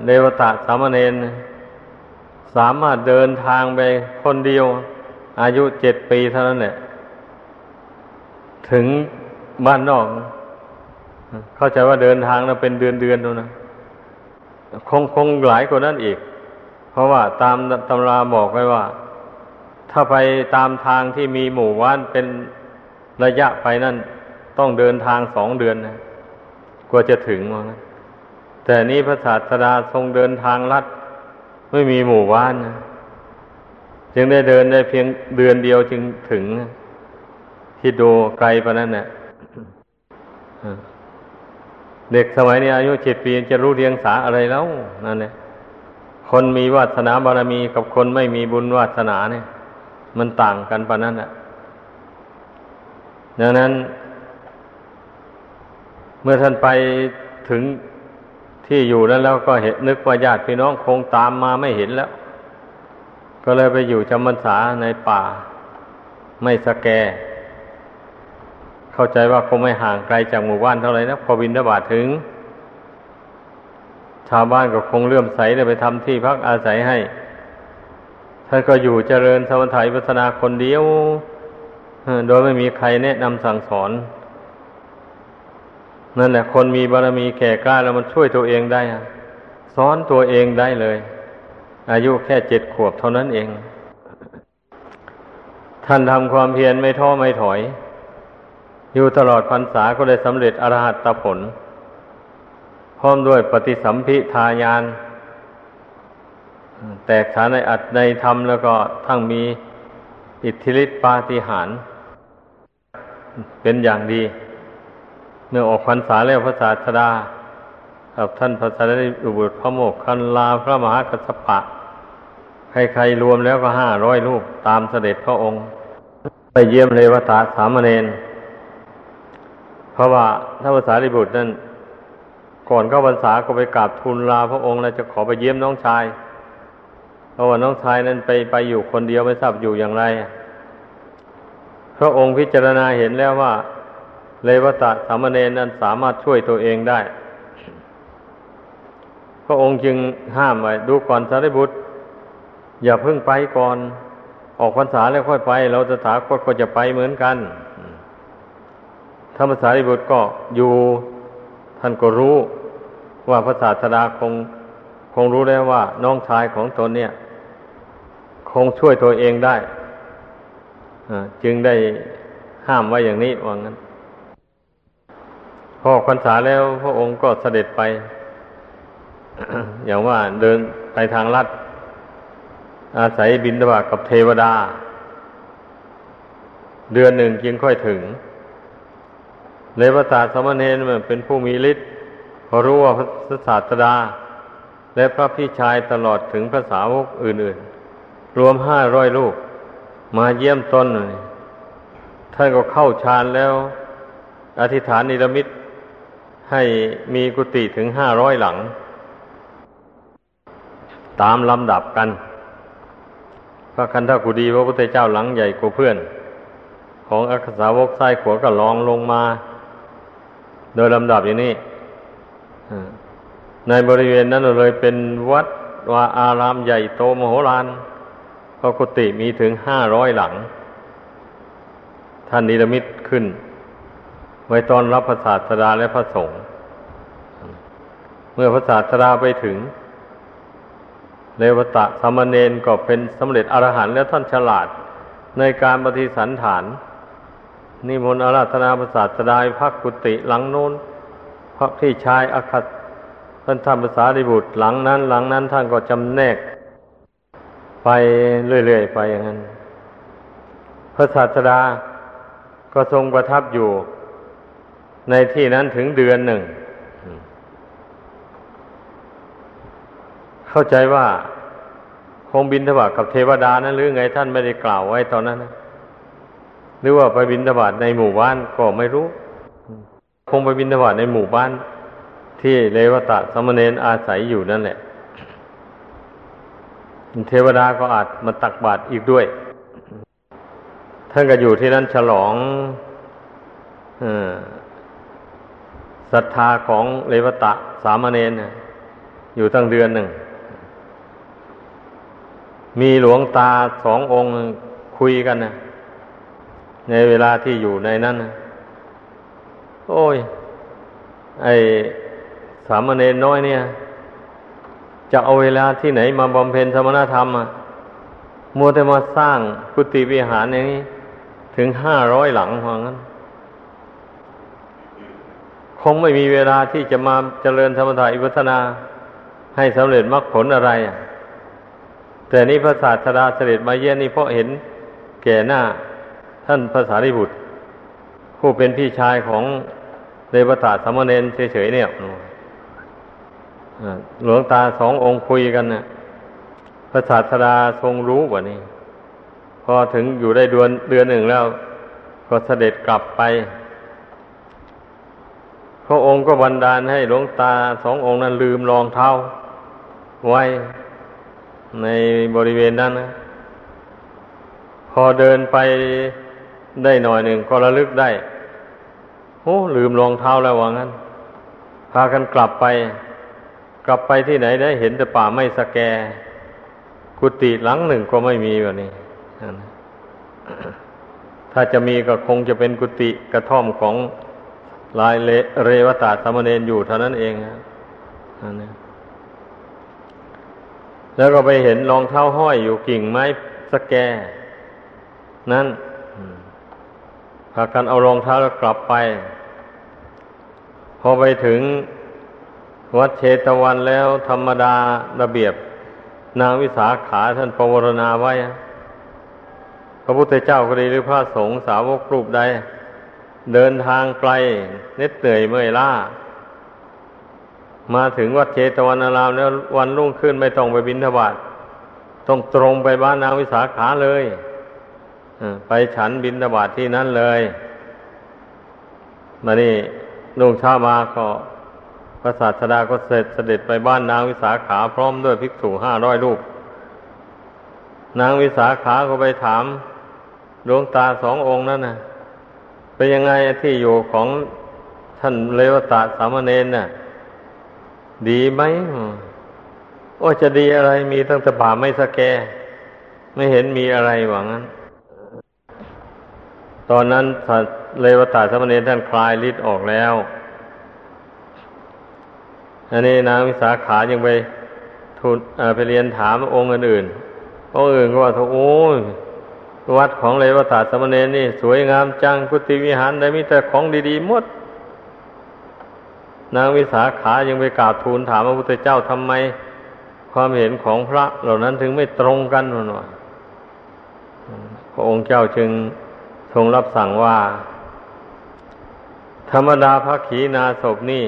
A: เดวตาสามเณรสามารถเดินทางไปคนเดียว อายุเจ็ดปีเท่านั้นแหละถึง บ้านนอก เข้าใจว่าเดินทางนะเป็นเดือนเดือนดูนะคงคงหลายกว่านั้นอีก เพราะว่าตามตำราบอกไว้ว่า ถ้าไปตามทางที่มีหมู่บ้านเป็นระยะไปนั่น ต้องเดินทางสองเดือนนะกว่าจะถึงว่างั้นแต่นี้พระศาสดาทรงเดินทางลัด ไม่มีหมู่บ้านนะจึงได้เดินได้เพียงเดือนเดียวจึงถึงที่ดูไกลปะนั้นเนี่ย เด็กสมัยนี้อายุเจ็ดปีจะรู้เรียงสาอะไรแล้วนั่นเนี่ยคนมีวาสนาบารมีกับคนไม่มีบุญวาสนาเนี่ย มันต่างกันปะนั้นอะดังนั้น เมื่อท่านไปถึงที่อยู่นั้นแล้วก็เห็นนึกว่าญาติพี่น้องคงตามมาไม่เห็นแล้ว ก็เลยไปอยู่จำพรรษาในป่า ไม่สแก เข้าใจว่าคงไม่ห่างไกลจากหมู่บ้านเท่าไหร่นะพอบินทบาทถึง ชาวบ้านก็คงเลื่อมใสเลยไปทำที่พักอาศัยให้ท่านก็อยู่เจริญสมถะวิปัสนาคนเดียวโดยไม่มีใครแนะนำสั่งสอน นั่นแหละคนมีบารมีแก่กล้าแล้วมันช่วยตัวเองได้สอนตัวเองได้เลย อายุแค่เจ็ดขวบเท่านั้นเอง ท่านทำความเพียรไม่ท้อไม่ถอย อยู่ตลอดพรรษาก็ได้สำเร็จอรหัตผล พร้อมด้วยปฏิสัมพิทายาน แตกฉานในอัตในธรรมแล้วก็ทั้งมีอิทธิฤทธิปาฏิหาริย์เป็นอย่างดี เมื่อออกพรรษาแล้วพระศาสดากับท่านพระสารีบุตรพระโมกขันลาพระมหากัสสปะ ใครๆรวมแล้วก็ห้าร้อยรูปตามเสด็จพระองค์ ไปเยี่ยมเลวตาสามเณร ราะว่าท่านพระสารีบุตรนั้นก่อนเข้าพรรษาก็ไปกราบทูลลาพระองค์แล้วจะขอไปเยี่ยมน้องชาย เพราะว่าน้องชายนั้นไปไปอยู่คนเดียวไม่ทราบอยู่อย่างไร พระองค์พิจารณาเห็นแล้วว่าเลวตะสามเณรนั้นสามารถช่วยตัวเองได้ พระองค์จึงห้ามไว้ดูก่อนสารีบุตร อย่าเพิ่งไปก่อน ออกพรรษาแล้วค่อยไป เราจะถาคตก็จะไปเหมือนกัน รรมสารีบุตรก็อยู่ท่านก็รู้ว่าพระศาสดาคงคงรู้แล้วว่าน้องชายของตนเนี่ย คงช่วยตัวเองได้จึงได้ห้ามไว้อย่างนี้ว่างั้น พอพรรษาแล้วพระองค์ก็เสด็จไป อย่างว่าเดินไปทางลัด อาศัยบินตบากับเทวดา เดือนหนึ่งจึงค่อยถึง เลวตาสมณเณรเป็นผู้มีฤทธิ์พอรู้ว่าพระศาสดา และพระพี่ชายตลอดถึงพระสาวกอื่น ๆ รวมห้าร้อยลูก มาเยี่ยมตนท่านก็เข้าฌานแล้ว อธิษฐานนิรมิตให้มีกุฏิถึงห้าร้อยหลัง ตามลำดับกัน พระคันธกุฎีพระพุทธเจ้าหลังใหญ่กว่าเพื่อน ของอักษาวกไส้ขวก็ลองลงมา โดยลำดับอย่างนี้ในบริเวณนั้นเลยเป็นวัดวาอารามใหญ่โตมโหฬารพระกุฏิมีถึงห้าร้อยหลัง ท่านนิรมิตขึ้น ไว้ตอนรับพระศาสดาและพระสงฆ์เมื่อพระศาสดาไปถึง เลวตะสมณเณรก็เป็นสำเร็จอรหันต์แล้วท่านฉลาดในการปฏิสันฐาน นิมนต์อาราธนาพระศาสดาพักกุฏิหลังโน้นพระที่ชายอาคัตท่านทำภาษาดิบุตรหลังนั้น หลังนั้นท่านก็จำแนก ไปเรื่อยๆไปอย่างนั้น พระศาสดาก็ทรงประทับอยู่ ในที่นั้นถึงเดือนหนึ่ง เข้าใจว่าคงบินทบาทกับเทวดานั้นหรือไงท่านไม่ได้กล่าวไว้ตอนนั้นนะ หรือว่าไปบินทบาทในหมู่บ้านก็ไม่รู้ คงไปบินทบาทในหมู่บ้าน ที่เลวตะสมณเณรอาศัยอยู่นั่นแหละ เทวดาก็อาจมาตักบาตรอีกด้วย ท่านก็อยู่ที่นั่นฉลองศรัทธาของเลวตะสามเณรอยู่ตั้งเดือนหนึ่ง มีหลวงตาสององค์คุยกันนะ ในเวลาที่อยู่ในนั้นโอ้ย ไอสามเณรน้อยเนี่ย จะเอาเวลาที่ไหนมาบำเพ็ญสมณธรรมอะมัวแต่มาสร้างกุฏิวิหารอย่างนี้ ถึงห้าร้อยหลังพองั้น คงไม่มีเวลาที่จะมาเจริญธรรมถายวัฒนา ให้สำเร็จมรรคผลอะไรอะแต่นี้พระศาสดาเสด็จมาเยี่ยนนี่เพราะเห็นแก่หน้า ท่านภาษาริบุตร ผู้เป็นพี่ชายของเดวตาสมณเณรเฉยๆเนี่ยหลวงตาสององค์คุยกันเนี่ยพระศาสดาทรงรู้กว่านี่พอถึงอยู่ได้เดือนเดือนหนึ่งแล้ว ก็เสด็จกลับไปพระองค์ก็บันดาลให้หลวงตาสององค์นั้นลืมรองเท้า ไว้ในบริเวณนั้นนะพอเดินไป ได้หน่อยหนึ่งก็ระลึกได้โอ้ลืมรองเท้าแล้วว่างั้น พากันกลับไป กลับไปที่ไหนได้เห็นแต่ป่าไม่สแก กุฏิหลังหนึ่งก็ไม่มีแบบนี้ ถ้าจะมีก็คงจะเป็นกุฏิกระท่อมของลายเรวตาสมณเณรอยู่เท่านั้นเองนะแล้วก็ไปเห็นรองเท้าห้อยอยู่กิ่งไม้สแก นั้นากันเอารองเท้าแล้วกลับไป พอไปถึงวัดเชตวันแล้วธรรมดาระเบียบ นางวิสาขาท่านประวรณาไว้ พระพุทธเจ้าก็ดีหรือพระสงฆ์สาวกรูปใด เดินทางไกลเน็ดเหนื่อยเมื่อยล้า มาถึงวัดเชตวันอารามแล้ววันรุ่งขึ้นไม่ต้องไปบินทบาทต้องตรงไปบ้านนางวิสาขาเลย ไปฉันบินทบาทที่นั่นเลยมานี่ลุงชามาก็พระศาสดาก็เสร็จเสด็จไปบ้านนางวิสาขาพร้อมด้วยภิกษุห้าร้อยรูป นางวิสาขาก็ไปถามดวงตาสององค์นั่นนะเป็นยังไงที่อยู่ของท่านเลวตาสามเณรน่ะ ดีไหมโอ้จะดีอะไรมีตั้งแต่ป่าไม่สแก ไม่เห็นมีอะไรหวังนั้น ตอนนั้นเลวตาสมณีท่านคลายฤทธิ์ออกแล้วอันนี้นางวิสาขายังไปทูลไปเรียนถามองค์อื่นๆองค์อื่นก็ว่าโอ้ยวัดของเลวตาสมณีนี่ สวยงามจังกุฏิวิหารได้มีแต่ของดีๆหมด นางวิสาขายังไปกราบทูลถามพระพุทธเจ้าทำไม ความเห็นของพระเหล่านั้นถึงไม่ตรงกันหนวพระองค์เจ้าจึง ทรงรับสั่งว่า ธรรมดาพระขีณาศพนี่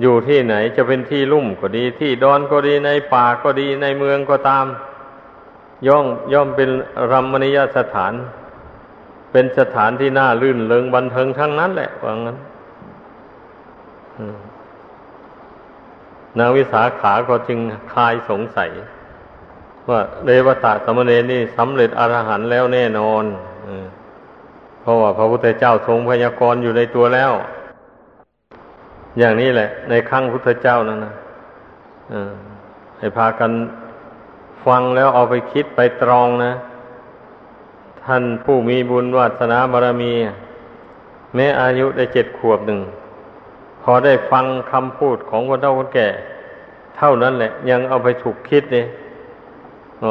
A: อยู่ที่ไหนจะเป็นที่ลุ่มก็ดี ที่ดอนก็ดีในป่าก็ดีในเมืองก็ตาม ย่อมย่อมเป็นรัมมณียสถาน เป็นสถานที่น่าลื่นเลิงบันเทิงทั้งนั้นแหละว่างั้นนางวิสาขาก็จึงคลายสงสัย ว่าเดวตาสมณีนี่สำเร็จอรหันต์แล้วแน่นอนเพราะว่าพระพุทธเจ้าทรงพยากรณ์อยู่ในตัวแล้ว อย่างนี้แหละ ในครั้งพุทธเจ้านั่นนะให้พากันฟังแล้วเอาไปคิดไปตรองนะ ท่านผู้มีบุญวาสนาบารมี แม้อายุได้เจ็ดขวบหนึ่ง พอได้ฟังคำพูดของคนเฒ่าคนแก่ เท่านั้นแหละ ยังเอาไปถูกคิดเนี่ย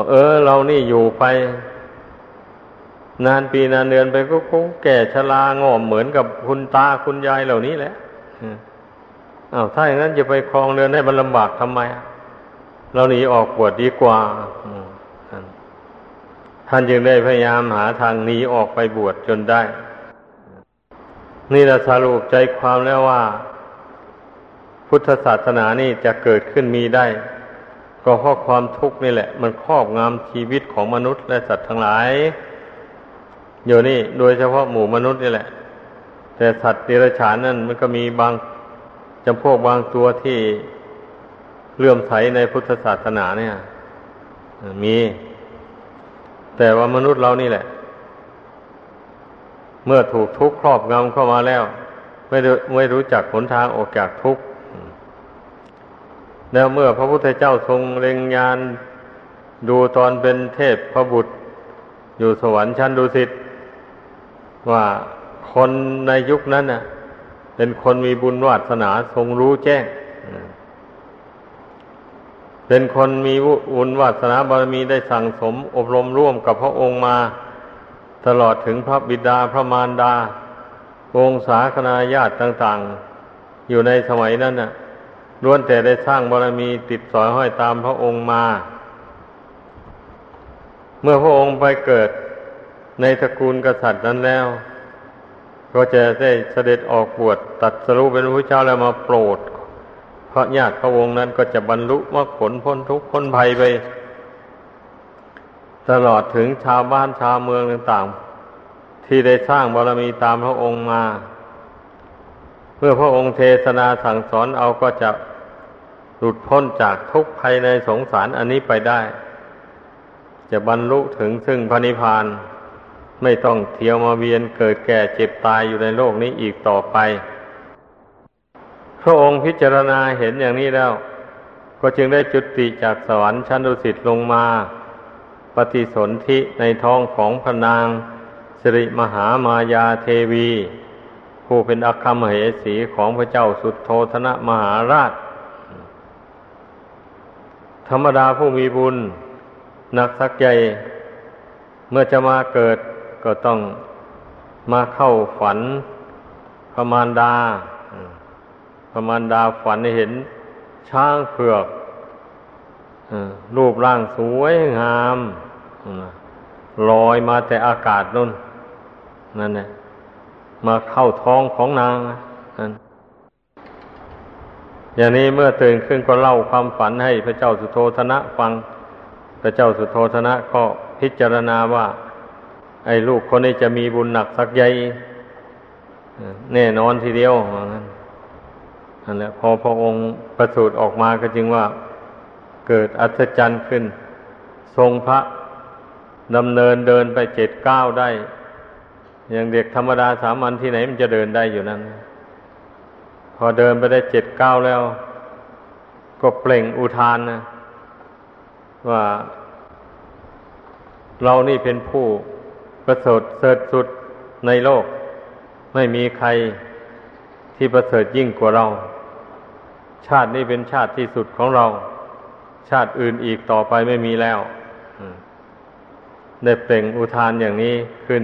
A: เออ เรานี่อยู่ไป นานปีนานเดือนไปก็คงแก่ชรางอมเหมือนกับคุณตาคุณยายเหล่านี้แหละอ้าวถ้าอย่างนั้นจะไปคลองเรือนให้มันลำบากทำไม เราหนีออกบวชดีกว่าท่านจึงได้พยายามหาทางหนีออกไปบวชจนได้ นี่เราสรุปใจความแล้วว่า พุทธศาสนานี่จะเกิดขึ้นมีได้ ก็เพราะความทุกข์นี่แหละ มันครอบงำชีวิตของมนุษย์และสัตว์ทั้งหลาย อยู่นี่โดยเฉพาะหมู่มนุษย์นี่แหละ แต่สัตว์เดรัจฉานนั่นมันก็มีบางจำพวกบางตัวที่เลื่อมใสในพุทธศาสนาเนี่ย มี แต่ว่ามนุษย์เรานี่แหละ เมื่อถูกทุกข์ครอบงำเข้ามาแล้ว ไม่ไม่รู้จักหนทางออกจากทุกข์ แล้วเมื่อพระพุทธเจ้าทรงเล็งยานดูตอนเป็นเทพพระบุตร อยู่สวรรค์ชั้นดุสิตว่าคนในยุคนั้นน่ะ เป็นคนมีบุญวาสนาทรงรู้แจ้ง เป็นคนมีบุญวาสนาบารมีได้สั่งสม อบรมร่วมกับพระองค์มา ตลอดถึงพระบิดาพระมารดาวงศาคณาญาติต่าง ๆ อยู่ในสมัยนั้นน่ะ ล้วนแต่ได้สร้างบารมีติดสอยห้อยตามพระองค์มา เมื่อพระองค์ไปเกิดในตระกูลกษัตริย์นั้นแล้ว ก็จะได้เสด็จออกบวชตัดสรุปเป็นพระเจ้าแล้วมาโปรดเพราะญาติพระวงศ์นั้นก็จะบรรลุมรรคผลพ้นทุกข์พ้นภัยไป ตลอดถึงชาวบ้านชาวเมืองต่างๆ ที่ได้สร้างบารมีตามพระองค์มา มื่อพระองค์เทศนาสั่งสอนเอาก็จะหลุดพ้นจากทุกข์ภายในสงสารอันนี้ไปได้ จะบรรลุถึงซึ่งพระนิพพานไม่ต้องเที่ยวมาเวียนเกิดแก่เจ็บตายอยู่ในโลกนี้อีกต่อไป พระองค์พิจารณาเห็นอย่างนี้แล้ว ก็จึงได้จุติจากสวรรค์ชั้นดุสิตลงมา ปฏิสนธิในท้องของพระนางสิริมหามายาเทวี ผู้เป็นอัคคมเหสีของพระเจ้าสุดโทธนะมหาราช ธรรมดาผู้มีบุญนักสักใหญ่ เมื่อจะมาเกิดก็ต้องมาเข้าฝันพมานดาพมานดาฝันเห็นช้างเผือกรูปร่างสวยงามลอยมาแต่อากาศนุ่นนั่นแหละ มาเข้าท้องของนางนั่นอย่างนี้เมื่อตื่นขึ้นก็เล่าความฝันให้พระเจ้าสุโธธนะฟัง พระเจ้าสุโธธนะก็พิจารณาว่า ไอ้ลูกคนนี้จะมีบุญหนักสักใหญ่แน่นอนทีเดียวว่างั้นนั่นแหละพอพระองค์ประสูติออกมาก็จึงว่าเกิดอัศจรรย์ขึ้น ทรงพระดำเนินเดินไปเจ็ดเก้าได้ อย่างเด็กธรรมดาสามัญที่ไหนมันจะเดินได้อยู่นั้น พอเดินไปได้เจ็ดเก้าแล้ว ก็เปล่งอุทานนะว่า เรานี่เป็นผู้ประเสริฐเสริฐสุดในโลก ไม่มีใครที่ประเสริฐยิ่งกว่าเรา ชาตินี้เป็นชาติที่สุดของเรา ชาติอื่นอีกต่อไปไม่มีแล้วได้เปล่งอุทานอย่างนี้ขึ้น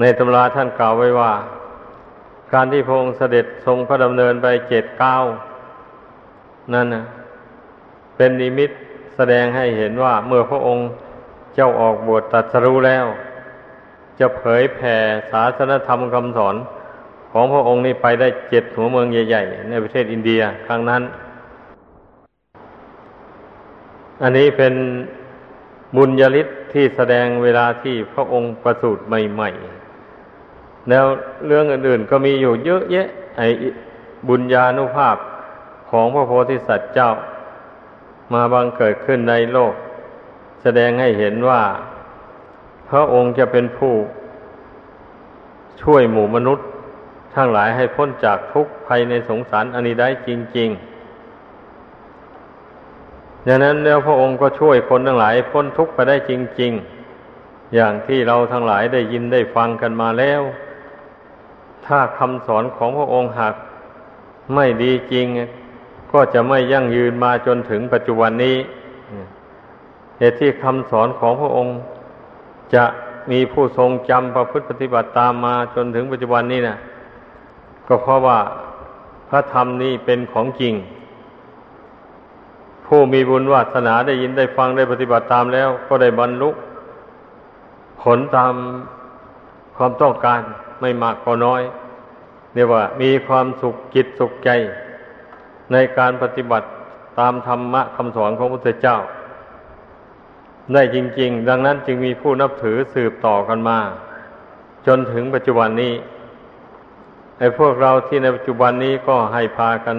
A: ในตำราท่านกล่าวไว้ว่า การที่พระองค์เสด็จทรงพระดำเนินไปเจ็ดเก้านั่นนะเป็นนิมิตแสดงให้เห็นว่าเมื่อพระองค์เจ้าออกบวชตัดสรู้แล้ว จะเผยแผ่ศาสนธรรมคำสอนของพระองค์นี้ไปได้เจ็ดหัวเมืองใหญ่ ๆ ในประเทศอินเดียครั้งนั้น อันนี้เป็นบุญญาลิศ ที่แสดงเวลาที่พระองค์ประสูติใหม่ๆ แล้วเรื่องอื่นๆก็มีอยู่เยอะแยะ ไอ้บุญญาณุภาพของพระโพธิสัตว์เจ้า มาบังเกิดขึ้นในโลก แสดงให้เห็นว่า พระองค์จะเป็นผู้ ช่วยหมู่มนุษย์ทั้งหลายให้พ้นจากทุกข์ภัยในสงสารอันนี้ได้จริง ๆ ดังนั้นแล้วพระองค์ก็ช่วยคนทั้งหลายพ้นทุกข์ไปได้จริง ๆ อย่างที่เราทั้งหลายได้ยินได้ฟังกันมาแล้ว ถ้าคำสอนของพระองค์หากไม่ดีจริง ก็จะไม่ยั่งยืนมาจนถึงปัจจุบันนี้เหตุที่คำสอนของพระองค์ จะมีผู้ทรงจำประพฤติปฏิบัติตามมาจนถึงปัจจุบันนี้นะก็เพราะว่าพระธรรมนี้เป็นของจริง ผู้มีบุญวาสนาได้ยินได้ฟังได้ปฏิบัติตามแล้ว ก็ได้บรรลุผลตามความต้องการไม่มากก็น้อยเรียกว่ามีความสุขจิตสุขใจ ในการปฏิบัติตามธรรมะคำสอนของพระพุทธเจ้า ได้จริง ๆ ดังนั้นจึงมีผู้นับถือสืบต่อกันมา จนถึงปัจจุบันนี้ไอ้พวกเราที่ในปัจจุบันนี้ก็ให้พากัน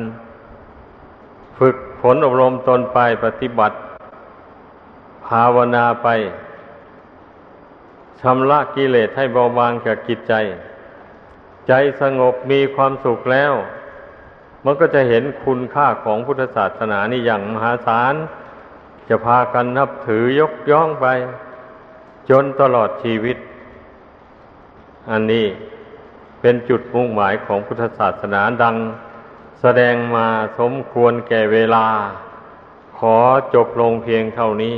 A: ฝึก ฝนอบรมตนไปปฏิบัติ ภาวนาไปชำระกิเลสให้เบาบางแก่กิจใจ ใจสงบมีความสุขแล้ว มันก็จะเห็นคุณค่าของพุทธศาสนานี่อย่างมหาศาล จะพากันนับถือยกย่องไป จนตลอดชีวิต อันนี้เป็นจุดมุ่งหมายของพุทธศาสนาดัง แสดงมาสมควรแก่เวลา ขอจบลงเพียงเท่านี้